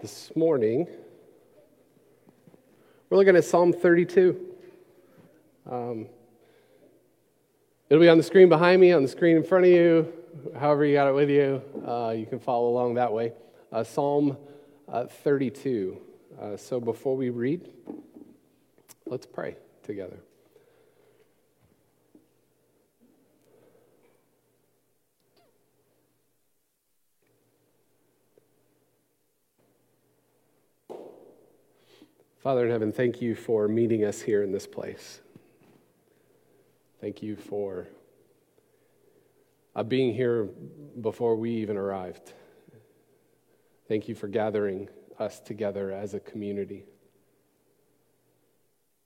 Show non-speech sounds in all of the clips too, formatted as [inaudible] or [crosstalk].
this morning, we're looking at Psalm 32. Um, it'll be on the screen behind me, on the screen in front of you, however you got it with you. Uh, you can follow along that way. Uh, Psalm uh, 32. Uh, so before we read, let's pray together. Father in heaven, thank you for meeting us here in this place. Thank you for uh, being here before we even arrived. Thank you for gathering us together as a community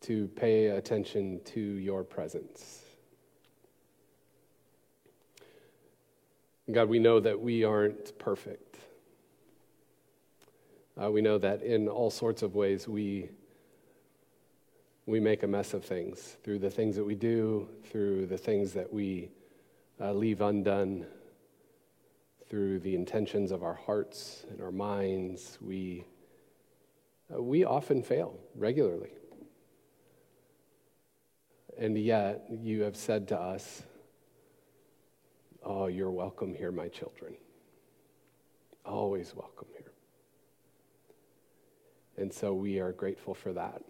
to pay attention to your presence. God, we know that we aren't perfect. Uh, we know that in all sorts of ways we, we make a mess of things through the things that we do, through the things that we uh, leave undone, through the intentions of our hearts and our minds. We, uh, we often fail regularly. And yet, you have said to us, Oh, you're welcome here, my children. Always welcome here. And so we are grateful for that.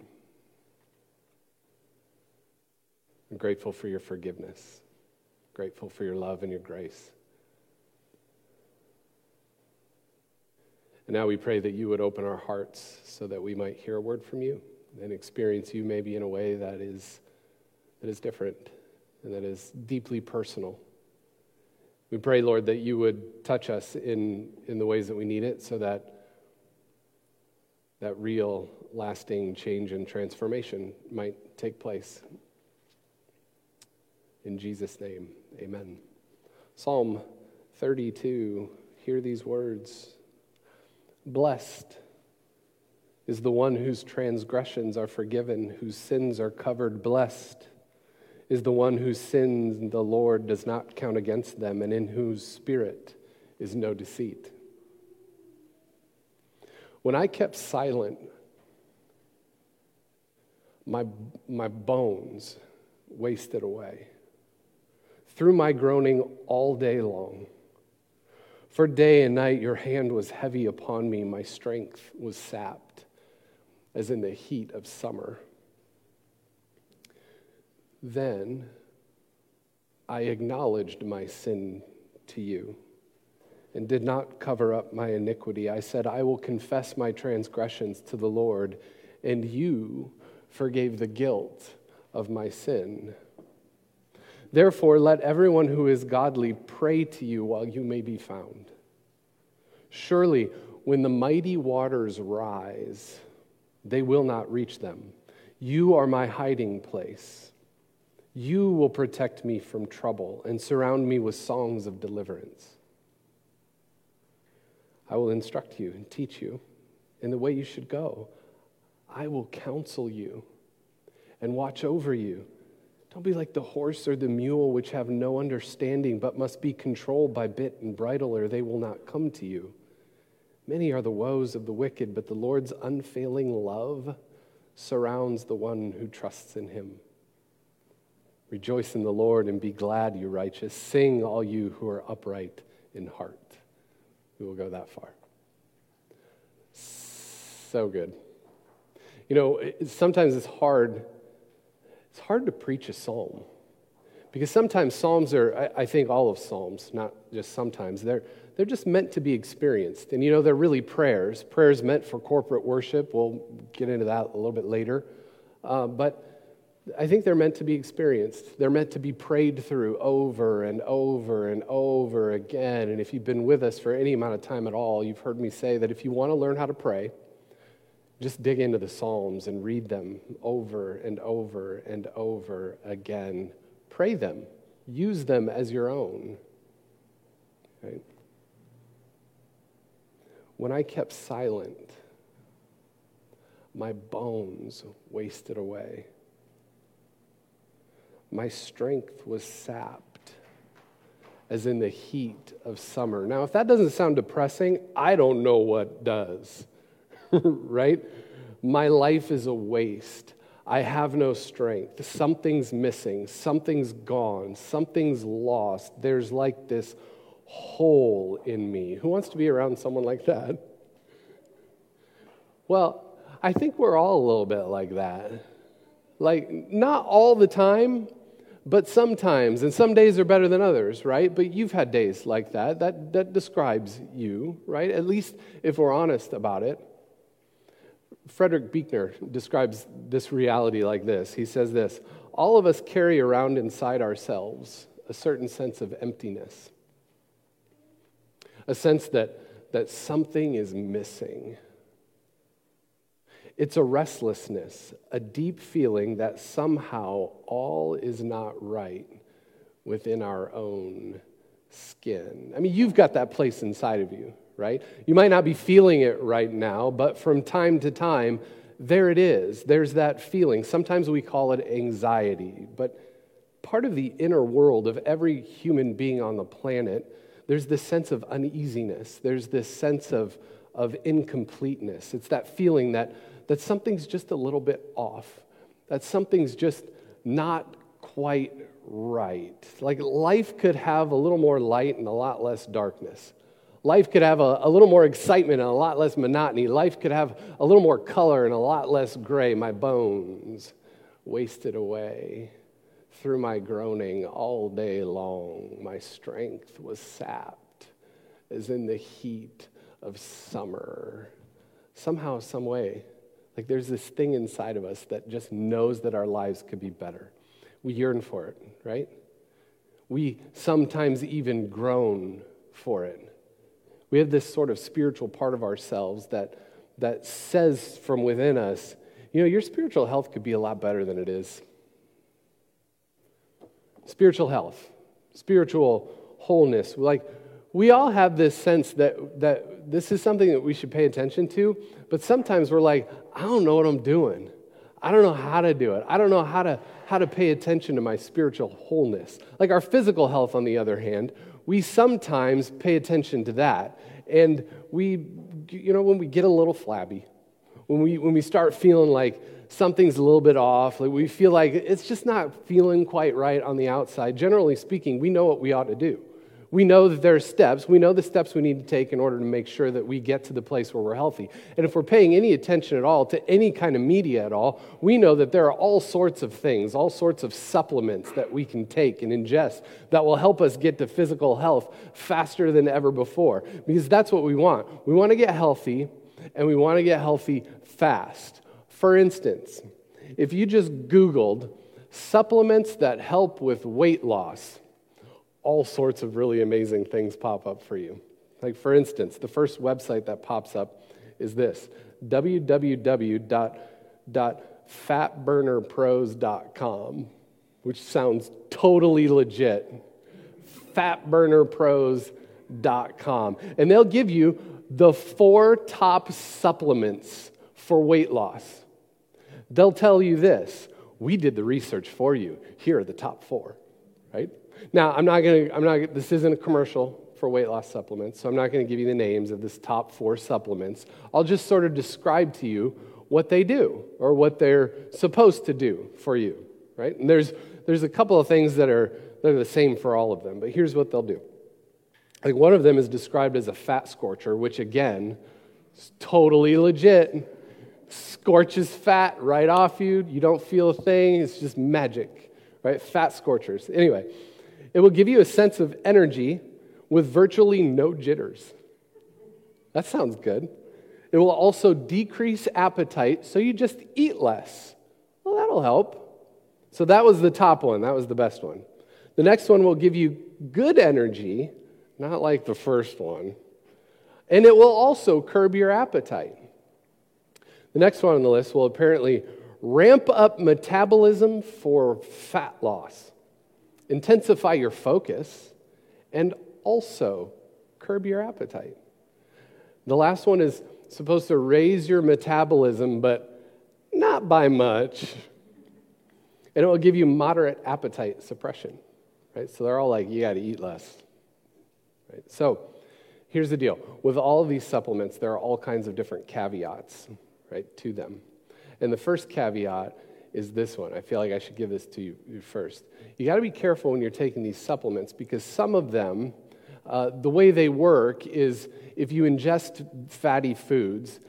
I'm grateful for your forgiveness, grateful for your love and your grace. And now we pray that you would open our hearts so that we might hear a word from you and experience you maybe in a way that is, that is different and that is deeply personal. We pray, Lord, that you would touch us in, in the ways that we need it so that that real, lasting change and transformation might take place. In Jesus' name, amen. Psalm 32, hear these words Blessed is the one whose transgressions are forgiven, whose sins are covered. Blessed is the one whose sins the Lord does not count against them, and in whose spirit is no deceit. When I kept silent, my, my bones wasted away. Through my groaning all day long. For day and night your hand was heavy upon me, my strength was sapped, as in the heat of summer. Then I acknowledged my sin to you and did not cover up my iniquity. I said, I will confess my transgressions to the Lord, and you forgave the guilt of my sin. Therefore, let everyone who is godly pray to you while you may be found. Surely, when the mighty waters rise, they will not reach them. You are my hiding place. You will protect me from trouble and surround me with songs of deliverance. I will instruct you and teach you in the way you should go. I will counsel you and watch over you. Don't be like the horse or the mule, which have no understanding, but must be controlled by bit and bridle, or they will not come to you. Many are the woes of the wicked, but the Lord's unfailing love surrounds the one who trusts in him. Rejoice in the Lord and be glad, you righteous. Sing, all you who are upright in heart. We will go that far. So good. You know, sometimes it's hard. It's hard to preach a psalm because sometimes psalms are. I, I think all of psalms, not just sometimes. They're they're just meant to be experienced, and you know they're really prayers. Prayers meant for corporate worship. We'll get into that a little bit later, uh, but I think they're meant to be experienced. They're meant to be prayed through over and over and over again. And if you've been with us for any amount of time at all, you've heard me say that if you want to learn how to pray, just dig into the Psalms and read them over and over and over again. Pray them, use them as your own. Right? When I kept silent, my bones wasted away my strength was sapped, as in the heat of summer. Now, if that doesn't sound depressing, I don't know what does, [laughs] right? My life is a waste. I have no strength. Something's missing. Something's gone. Something's lost. There's like this hole in me. Who wants to be around someone like that? Well, I think we're all a little bit like that. Like, not all the time, but sometimes. And some days are better than others, right? But you've had days like that. That, that describes you, right? At least if we're honest about it. Frederick Buechner describes this reality like this. He says this All of us carry around inside ourselves a certain sense of emptiness, a sense that, that something is missing. It's a restlessness, a deep feeling that somehow all is not right within our own skin. I mean, you've got that place inside of you, right? You might not be feeling it right now, but from time to time, there it is. There's that feeling. Sometimes we call it anxiety, but part of the inner world of every human being on the planet, there's this sense of uneasiness. There's this sense of, of incompleteness. It's that feeling that, that something's just a little bit off, that something's just not quite right. Like life could have a little more light and a lot less darkness. Life could have a, a, little more excitement and a lot less monotony. Life could have a little more color and a lot less gray. My bones wasted away through my groaning all day long. My strength was sapped as in the heat of summer. Somehow, some way, like there's this thing inside of us that just knows that our lives could be better. We yearn for it, right? We sometimes even groan for it. We have this sort of spiritual part of ourselves that, that says from within us, you know, your spiritual health could be a lot better than it is. Spiritual health, spiritual wholeness. Like, we all have this sense that, that this is something that we should pay attention to, but sometimes we're like, I don't know what I'm doing. I don't know how to do it. I don't know how to, how to pay attention to my spiritual wholeness. Like our physical health, on the other hand, we sometimes pay attention to that. And we, you know, when we get a little flabby, when we, when we start feeling like something's a little bit off, like we feel like it's just not feeling quite right on the outside, generally speaking, we know what we ought to do. We know that there are steps. We know the steps we need to take in order to make sure that we get to the place where we're healthy. And if we're paying any attention at all to any kind of media at all, we know that there are all sorts of things, all sorts of supplements that we can take and ingest that will help us get to physical health faster than ever before. Because that's what we want. We want to get healthy, and we want to get healthy fast. For instance, if you just Googled supplements that help with weight loss, all sorts of really amazing things pop up for you. Like, for instance, the first website that pops up is this www.fatburnerpros.com, which sounds totally legit. Fatburnerpros.com. And they'll give you the four top supplements for weight loss. They'll tell you this we did the research for you. Here are the top four, right? Now, I'm not going to, I'm not, this isn't a commercial for weight loss supplements, so I'm not going to give you the names of this top four supplements. I'll just sort of describe to you what they do or what they're supposed to do for you, right? And there's, there's a couple of things that are, that are the same for all of them, but here's what they'll do. Like one of them is described as a fat scorcher, which again, is totally legit. Scorches fat right off you. You don't feel a thing. It's just magic, right? Fat scorchers. Anyway, it will give you a sense of energy with virtually no jitters. That sounds good. It will also decrease appetite, so you just eat less. Well, that'll help. So that was the top one. That was the best one. The next one will give you good energy, not like the first one. And it will also curb your appetite. The next one on the list will apparently ramp up metabolism for fat loss intensify your focus, and also curb your appetite. The last one is supposed to raise your metabolism, but not by much. And it will give you moderate appetite suppression. Right? So they're all like, you got to eat less. Right? So here's the deal with all of these supplements, there are all kinds of different caveats, right, to them. And the first caveat is this one. I feel like I should give this to you first. You got to be careful when you're taking these supplements because some of them, uh, the way they work is if you ingest fatty foods,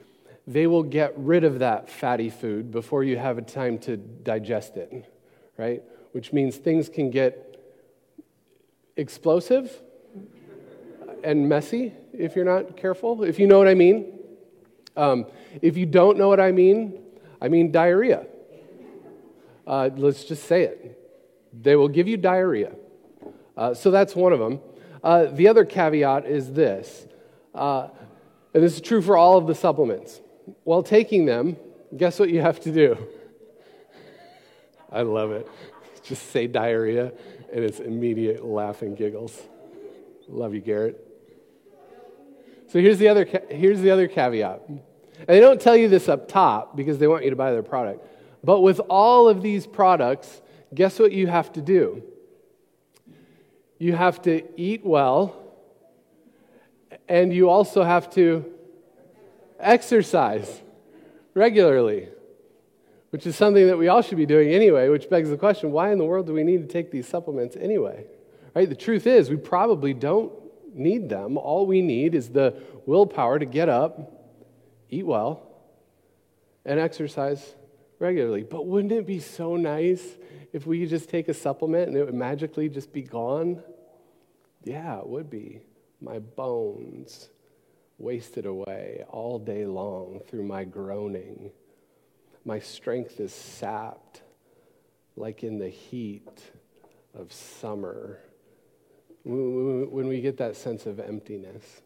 they will get rid of that fatty food before you have a time to digest it, right? Which means things can get explosive and messy if you're not careful, if you know what I mean. Um, if you don't know what I mean, I mean diarrhea. Uh, let's just say it. They will give you diarrhea. Uh, so that's one of them. Uh, the other caveat is this, uh, and this is true for all of the supplements. While taking them, guess what you have to do? I love it. [laughs] Just say diarrhea, and it's immediate laughing giggles. Love you, Garrett. So here's the other, here's the other caveat. And they don't tell you this up top because they want you to buy their product. But with all of these products, guess what you have to do? You have to eat well, and you also have to exercise regularly, which is something that we all should be doing anyway, which begs the question why in the world do we need to take these supplements anyway? Right? The truth is, we probably don't need them. All we need is the willpower to get up, eat well, and exercise regularly. But wouldn't it be so nice if we could just take a supplement and it would magically just be gone? Yeah, it would be. My bones wasted away all day long through my groaning. My strength is sapped like in the heat of summer. When we get that sense of emptiness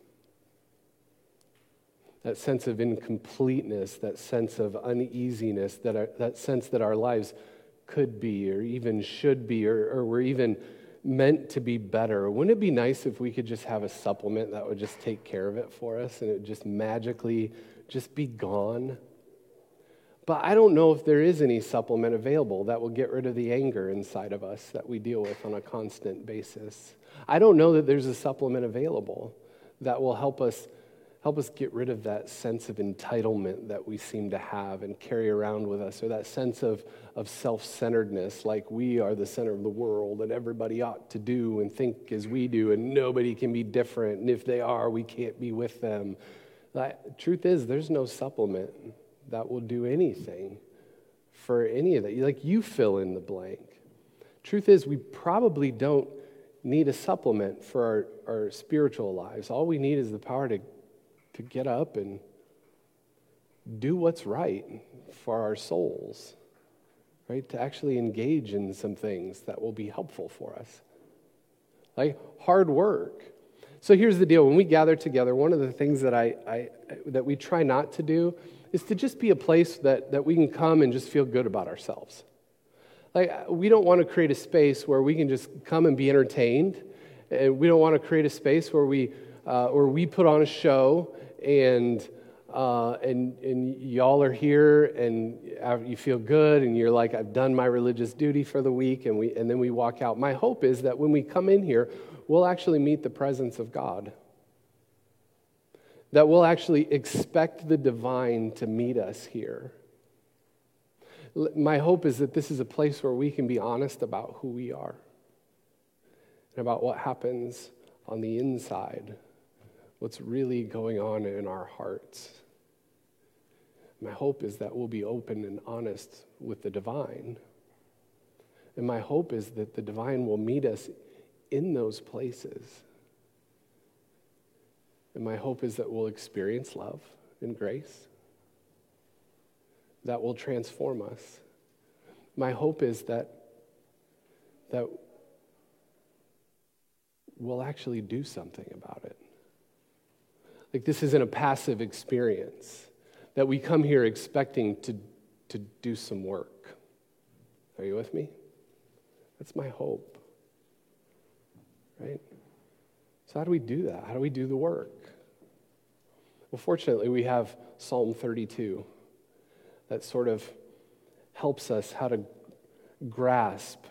that sense of incompleteness, that sense of uneasiness, that, our, that sense that our lives could be or even should be or, or we're even meant to be better. Wouldn't it be nice if we could just have a supplement that would just take care of it for us and it would just magically just be gone? But I don't know if there is any supplement available that will get rid of the anger inside of us that we deal with on a constant basis. I don't know that there's a supplement available that will help us Help us get rid of that sense of entitlement that we seem to have and carry around with us, or that sense of, of self centeredness, like we are the center of the world and everybody ought to do and think as we do, and nobody can be different. And if they are, we can't be with them. The truth is, there's no supplement that will do anything for any of that. Like you fill in the blank. Truth is, we probably don't need a supplement for our, our spiritual lives. All we need is the power to to get up and do what's right for our souls, right? To actually engage in some things that will be helpful for us. Like hard work. So here's the deal when we gather together, one of the things that, I, I, that we try not to do is to just be a place that, that we can come and just feel good about ourselves. Like, we don't want to create a space where we can just come and be entertained. And we don't want to create a space where we, uh, where we put on a show and uh, and and y'all are here and you feel good and you're like I've done my religious duty for the week and we and then we walk out. My hope is that when we come in here, we'll actually meet the presence of God. That we'll actually expect the divine to meet us here. My hope is that this is a place where we can be honest about who we are and about what happens on the inside what's really going on in our hearts. My hope is that we'll be open and honest with the divine. And my hope is that the divine will meet us in those places. And my hope is that we'll experience love and grace that will transform us. My hope is that, that we'll actually do something about it. Like this isn't a passive experience, that we come here expecting to, to do some work. Are you with me? That's my hope. Right? So, how do we do that? How do we do the work? Well, fortunately, we have Psalm 32 that sort of helps us how to grasp,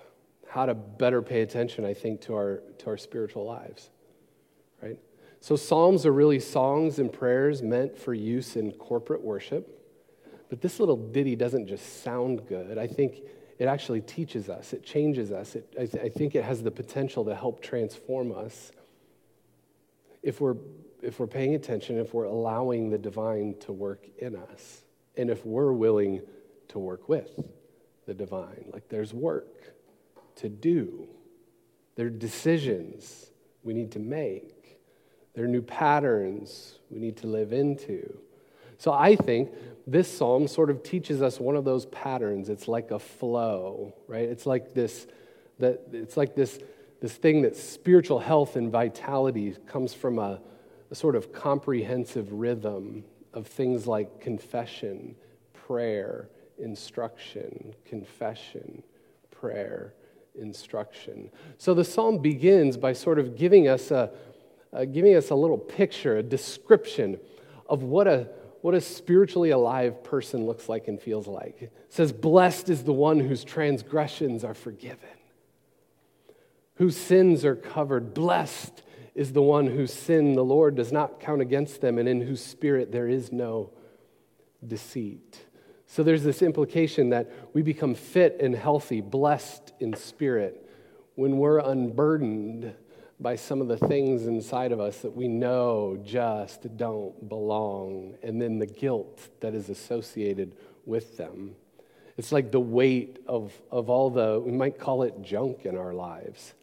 how to better pay attention, I think, to our, to our spiritual lives. Right? So, Psalms are really songs and prayers meant for use in corporate worship. But this little ditty doesn't just sound good. I think it actually teaches us, it changes us. It, I, th- I think it has the potential to help transform us if we're, if we're paying attention, if we're allowing the divine to work in us, and if we're willing to work with the divine. Like there's work to do, there are decisions we need to make, there are new patterns we need to live into. So I think this psalm sort of teaches us one of those patterns. It's like a flow, right? It's like this that it's like this this thing that spiritual health and vitality comes from a, a sort of comprehensive rhythm of things like confession, prayer, instruction, confession, prayer, instruction. So the psalm begins by sort of giving us a, uh, giving us a little picture, a description of what a, what a spiritually alive person looks like and feels like. It says, Blessed is the one whose transgressions are forgiven, whose sins are covered. Blessed is the one whose sin the Lord does not count against them, and in whose spirit there is no deceit. So there's this implication that we become fit and healthy, blessed in spirit, when we're unburdened by some of the things inside of us that we know just don't belong, and then the guilt that is associated with them. It's like the weight of, of all the, we might call it junk in our lives.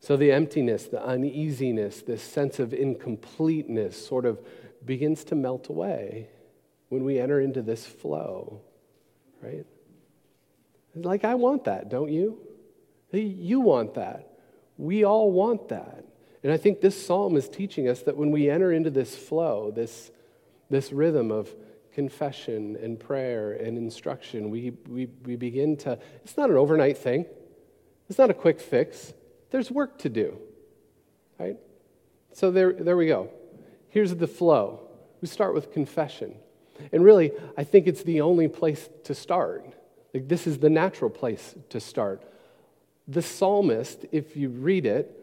So the emptiness, the uneasiness, this sense of incompleteness sort of begins to melt away when we enter into this flow, right? Like, I want that, don't you? You want that. We all want that. And I think this psalm is teaching us that when we enter into this flow, this, this rhythm of confession and prayer and instruction, we, we, we begin to, it's not an overnight thing, it's not a quick fix. There's work to do, right? So there, there we go. Here's the flow. We start with confession. And really, I think it's the only place to start. Like, this is the natural place to start the psalmist, if you read it,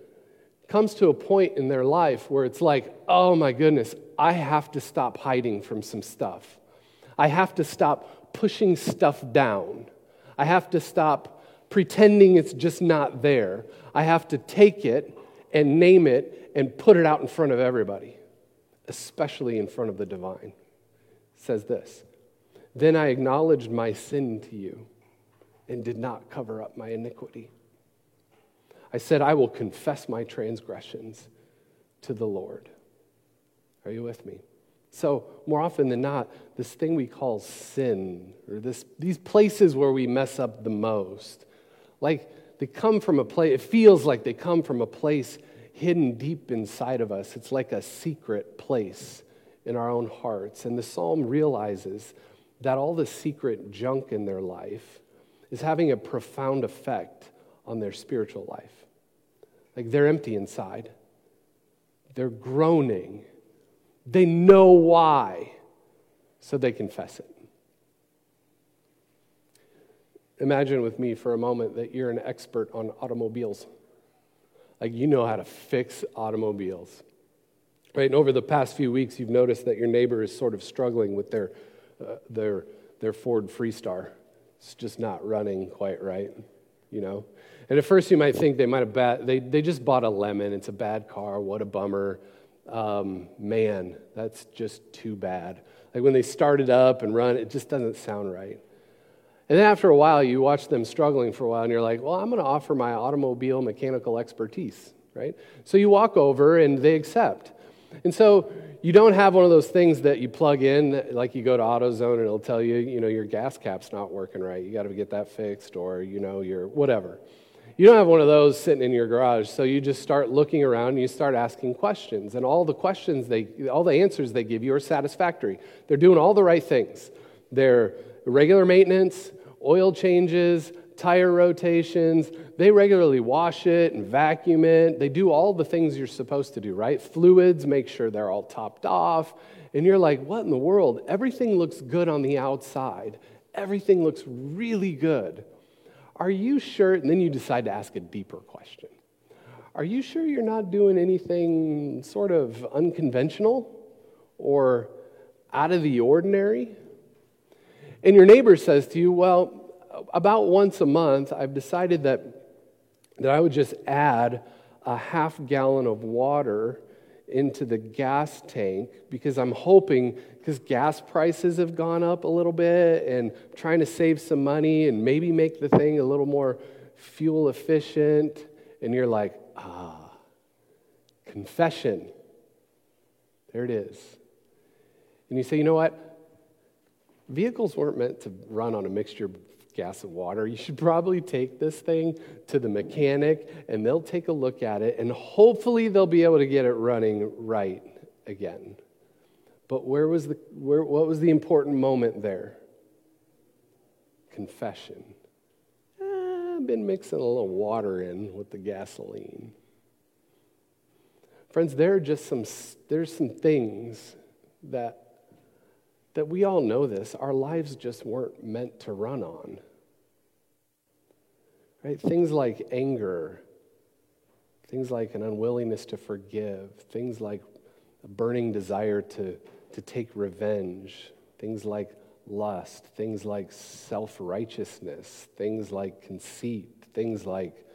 comes to a point in their life where it's like, oh my goodness, I have to stop hiding from some stuff. I have to stop pushing stuff down. I have to stop pretending it's just not there. I have to take it and name it and put it out in front of everybody, especially in front of the divine. It says this Then I acknowledged my sin to you and did not cover up my iniquity. I said, I will confess my transgressions to the Lord. Are you with me? So, more often than not, this thing we call sin, or this, these places where we mess up the most, like they come from a place, it feels like they come from a place hidden deep inside of us. It's like a secret place in our own hearts. And the psalm realizes that all the secret junk in their life is having a profound effect on their spiritual life. Like they're empty inside, they're groaning. They know why, so they confess it. Imagine with me for a moment that you're an expert on automobiles. Like you know how to fix automobiles. Right? And over the past few weeks, you've noticed that your neighbor is sort of struggling with their, uh, their, their Ford Freestar. It's just not running quite right, you know? And at first, you might think they might have they, they just bought a lemon. It's a bad car. What a bummer. Um, man, that's just too bad. Like when they start it up and run, it just doesn't sound right. And then after a while, you watch them struggling for a while, and you're like, well, I'm going to offer my automobile mechanical expertise, right? So you walk over, and they accept. And so you don't have one of those things that you plug in, like you go to AutoZone and it'll tell you, you know, your gas cap's not working right. You got to get that fixed, or you know, your whatever. You don't have one of those sitting in your garage, so you just start looking around and you start asking questions. And all the questions they, all the answers they give you are satisfactory. They're doing all the right things. They're regular maintenance, oil changes, tire rotations. They regularly wash it and vacuum it. They do all the things you're supposed to do, right? Fluids, make sure they're all topped off. And you're like, what in the world? Everything looks good on the outside. Everything looks really good. Are you sure? And then you decide to ask a deeper question. Are you sure you're not doing anything sort of unconventional or out of the ordinary? And your neighbor says to you, Well, about once a month, I've decided that, that I would just add a half gallon of water into the gas tank because I'm hoping, because gas prices have gone up a little bit and trying to save some money and maybe make the thing a little more fuel efficient. And you're like, ah, confession. There it is. And you say, you know what? Vehicles weren't meant to run on a mixture gas and water. You should probably take this thing to the mechanic and they'll take a look at it and hopefully they'll be able to get it running right again. But where was the, where, what was the important moment there? Confession. Eh, I've been mixing a little water in with the gasoline. Friends, there are just some, there's some things that that we all know this, our lives just weren't meant to run on. Right? Things like anger, things like an unwillingness to forgive, things like a burning desire to, to take revenge, things like lust, things like self righteousness, things like conceit, things like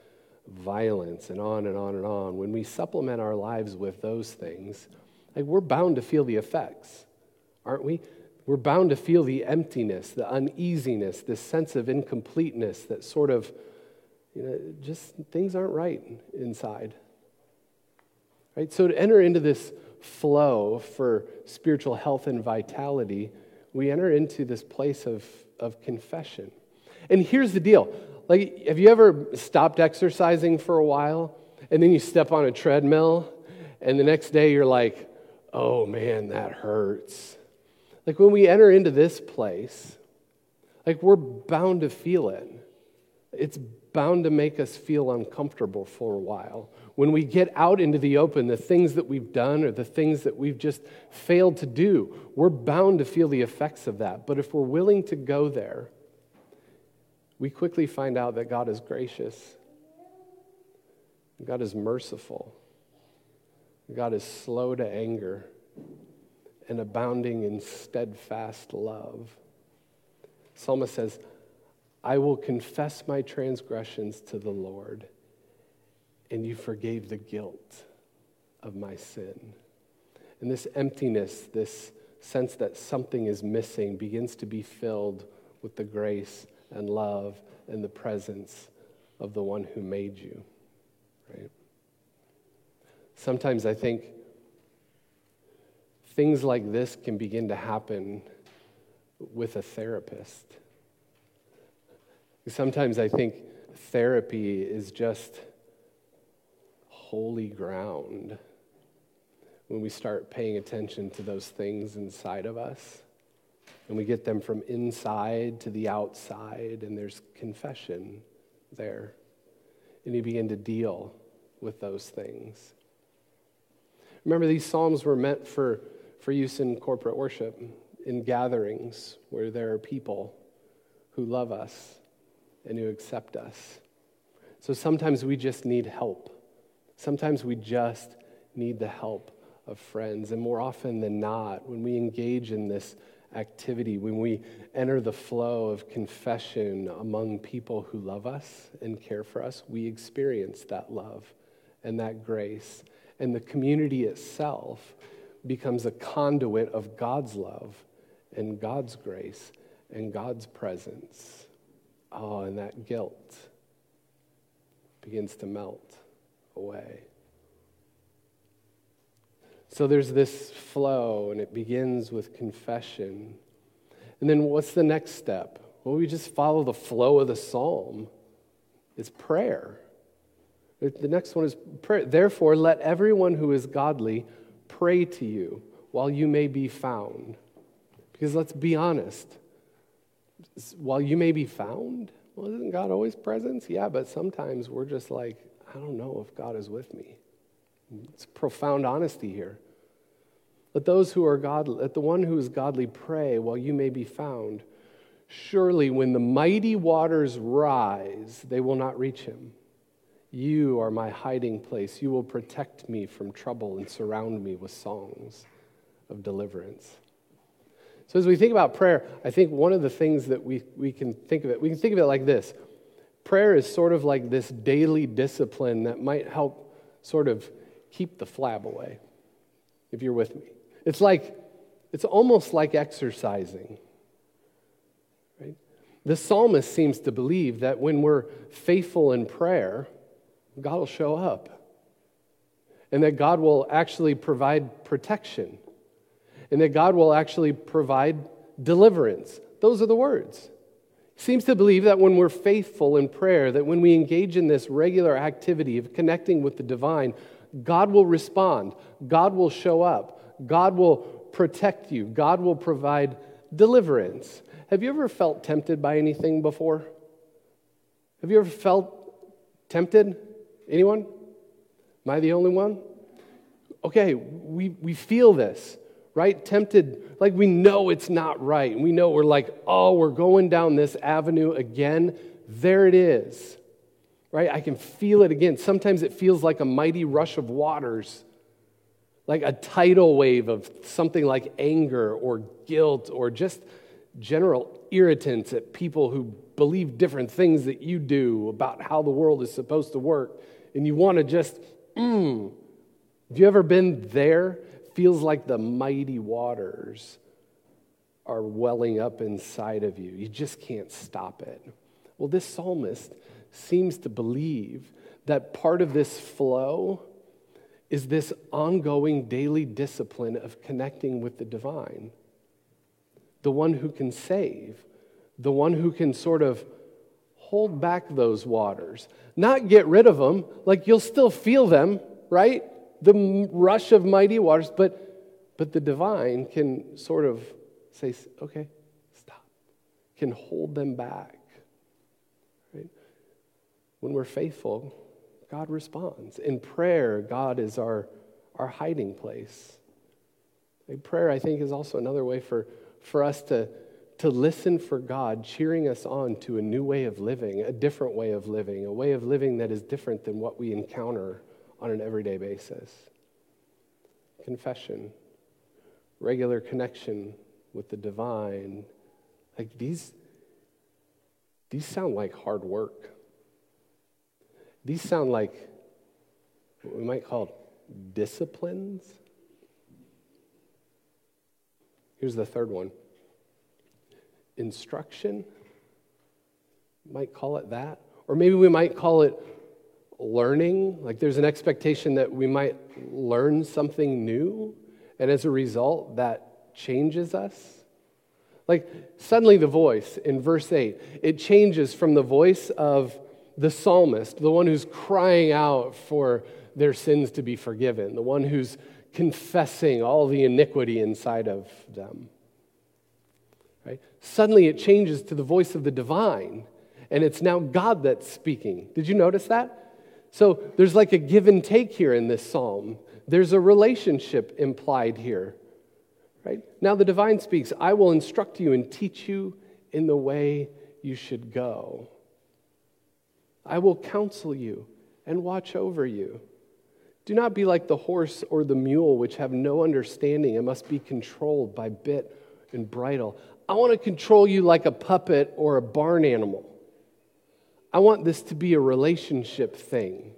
violence, and on and on and on. When we supplement our lives with those things, like we're bound to feel the effects, aren't we? We're bound to feel the emptiness, the uneasiness, this sense of incompleteness that sort of, you know, just things aren't right inside. Right? So to enter into this flow for spiritual health and vitality, we enter into this place of, of confession. And here's the deal. Like, have you ever stopped exercising for a while and then you step on a treadmill and the next day you're like, oh man, that hurts. Like when we enter into this place, like we're bound to feel it. It's bound to make us feel uncomfortable for a while. When we get out into the open, the things that we've done or the things that we've just failed to do, we're bound to feel the effects of that. But if we're willing to go there, we quickly find out that God is gracious, God is merciful, God is slow to anger and abounding in steadfast love. Psalmist says, I will confess my transgressions to the Lord, and you forgave the guilt of my sin. And this emptiness, this sense that something is missing, begins to be filled with the grace and love and the presence of the one who made you. Right? Sometimes I think things like this can begin to happen with a therapist. Sometimes I think therapy is just holy ground when we start paying attention to those things inside of us. And we get them from inside to the outside, and there's confession there. And you begin to deal with those things. Remember, these Psalms were meant for for use in corporate worship, in gatherings where there are people who love us and who accept us. So sometimes we just need help. Sometimes we just need the help of friends. And more often than not, when we engage in this activity, when we enter the flow of confession among people who love us and care for us, we experience that love and that grace. And the community itself becomes a conduit of God's love and God's grace and God's presence. Oh, and that guilt begins to melt away. So there's this flow, and it begins with confession. And then what's the next step? Well, we just follow the flow of the psalm. It's prayer. The next one is prayer. Therefore, let everyone who is godly pray to you while you may be found. Because let's be honest, while you may be found, well, isn't God always present? Yeah, but sometimes we're just like, I don't know if God is with me. It's profound honesty here. Let those who are godly, let the one who is godly pray while you may be found. Surely when the mighty waters rise, they will not reach him. You are my hiding place. You will protect me from trouble and surround me with songs of deliverance. So, as we think about prayer, I think one of the things that we, we can think of it, we can think of it like this prayer is sort of like this daily discipline that might help sort of keep the flab away, if you're with me. It's like, it's almost like exercising. Right? The psalmist seems to believe that when we're faithful in prayer, God will show up. And that God will actually provide protection. And that God will actually provide deliverance. Those are the words. He seems to believe that when we're faithful in prayer, that when we engage in this regular activity of connecting with the divine, God will respond. God will show up. God will protect you. God will provide deliverance. Have you ever felt tempted by anything before? Have you ever felt tempted? Anyone? Am I the only one? Okay, we, we feel this, right? Tempted, like we know it's not right. We know we're like, oh, we're going down this avenue again. There it is, right? I can feel it again. Sometimes it feels like a mighty rush of waters, like a tidal wave of something like anger or guilt or just general irritants at people who believe different things that you do about how the world is supposed to work and you want to just, mm. Have you ever been there? Feels like the mighty waters are welling up inside of you. You just can't stop it. Well, this psalmist seems to believe that part of this flow is this ongoing daily discipline of connecting with the divine, the one who can save, the one who can sort of hold back those waters, not get rid of them. Like you'll still feel them, right? The rush of mighty waters, but, but the divine can sort of say, okay, stop, can hold them back. Right? When we're faithful, God responds. In prayer, God is our, our hiding place. Prayer, I think, is also another way for, for us to to listen for God cheering us on to a new way of living, a different way of living, a way of living that is different than what we encounter on an everyday basis. Confession, regular connection with the divine. Like these, these sound like hard work. These sound like what we might call disciplines. Here's the third one instruction. Might call it that. Or maybe we might call it learning. Like there's an expectation that we might learn something new, and as a result, that changes us. Like suddenly, the voice in verse 8, it changes from the voice of the psalmist, the one who's crying out for their sins to be forgiven, the one who's confessing all the iniquity inside of them. Suddenly it changes to the voice of the divine, and it's now God that's speaking. Did you notice that? So there's like a give and take here in this psalm. There's a relationship implied here. Right? Now the divine speaks, I will instruct you and teach you in the way you should go. I will counsel you and watch over you. Do not be like the horse or the mule, which have no understanding and must be controlled by bit and bridle. I want to control you like a puppet or a barn animal. I want this to be a relationship thing.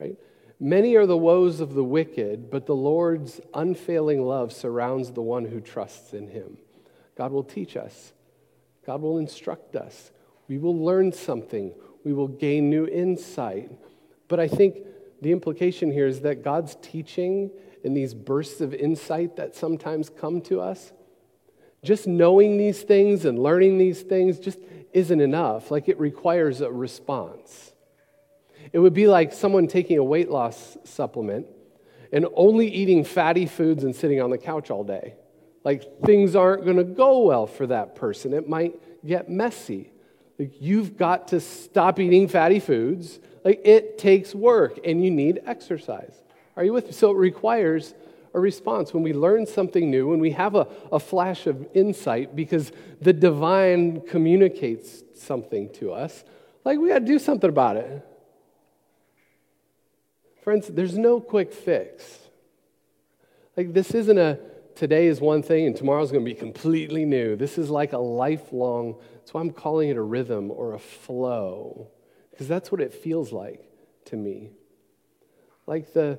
Right? Many are the woes of the wicked, but the Lord's unfailing love surrounds the one who trusts in him. God will teach us. God will instruct us. We will learn something. We will gain new insight. But I think the implication here is that God's teaching and these bursts of insight that sometimes come to us just knowing these things and learning these things just isn't enough. Like it requires a response. It would be like someone taking a weight loss supplement and only eating fatty foods and sitting on the couch all day. Like things aren't going to go well for that person. It might get messy. Like you've got to stop eating fatty foods. Like it takes work and you need exercise. Are you with me? So it requires a response when we learn something new, when we have a, a flash of insight because the divine communicates something to us, like we got to do something about it. Friends, there's no quick fix. Like, this isn't a today is one thing and tomorrow's going to be completely new. This is like a lifelong, that's why I'm calling it a rhythm or a flow, because that's what it feels like to me. Like the,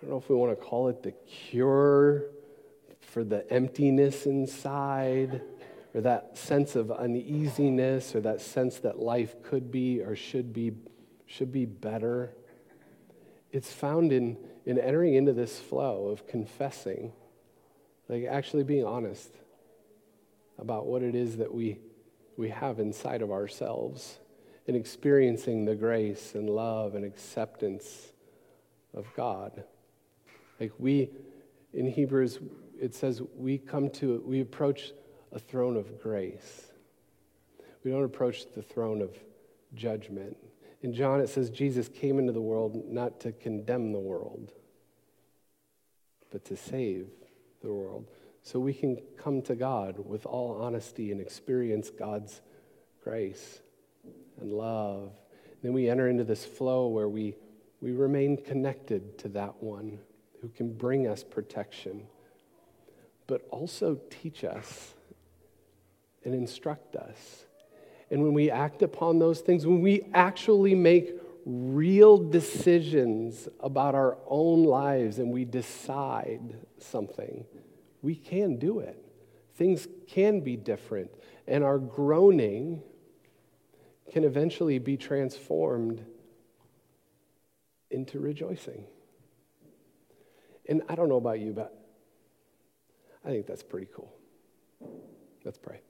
I don't know if we want to call it the cure for the emptiness inside, or that sense of uneasiness, or that sense that life could be or should be, should be better. It's found in, in entering into this flow of confessing, like actually being honest about what it is that we, we have inside of ourselves and experiencing the grace and love and acceptance of God. Like we, in Hebrews, it says we come to, we approach a throne of grace. We don't approach the throne of judgment. In John, it says Jesus came into the world not to condemn the world, but to save the world. So we can come to God with all honesty and experience God's grace and love. And then we enter into this flow where we, we remain connected to that one who can bring us protection, but also teach us and instruct us and when we act upon those things, when we actually make real decisions about our own lives and we decide something, we can do it. Things can be different, and our groaning can eventually be transformed into rejoicing. And I don't know about you, but I think that's pretty cool. Let's pray.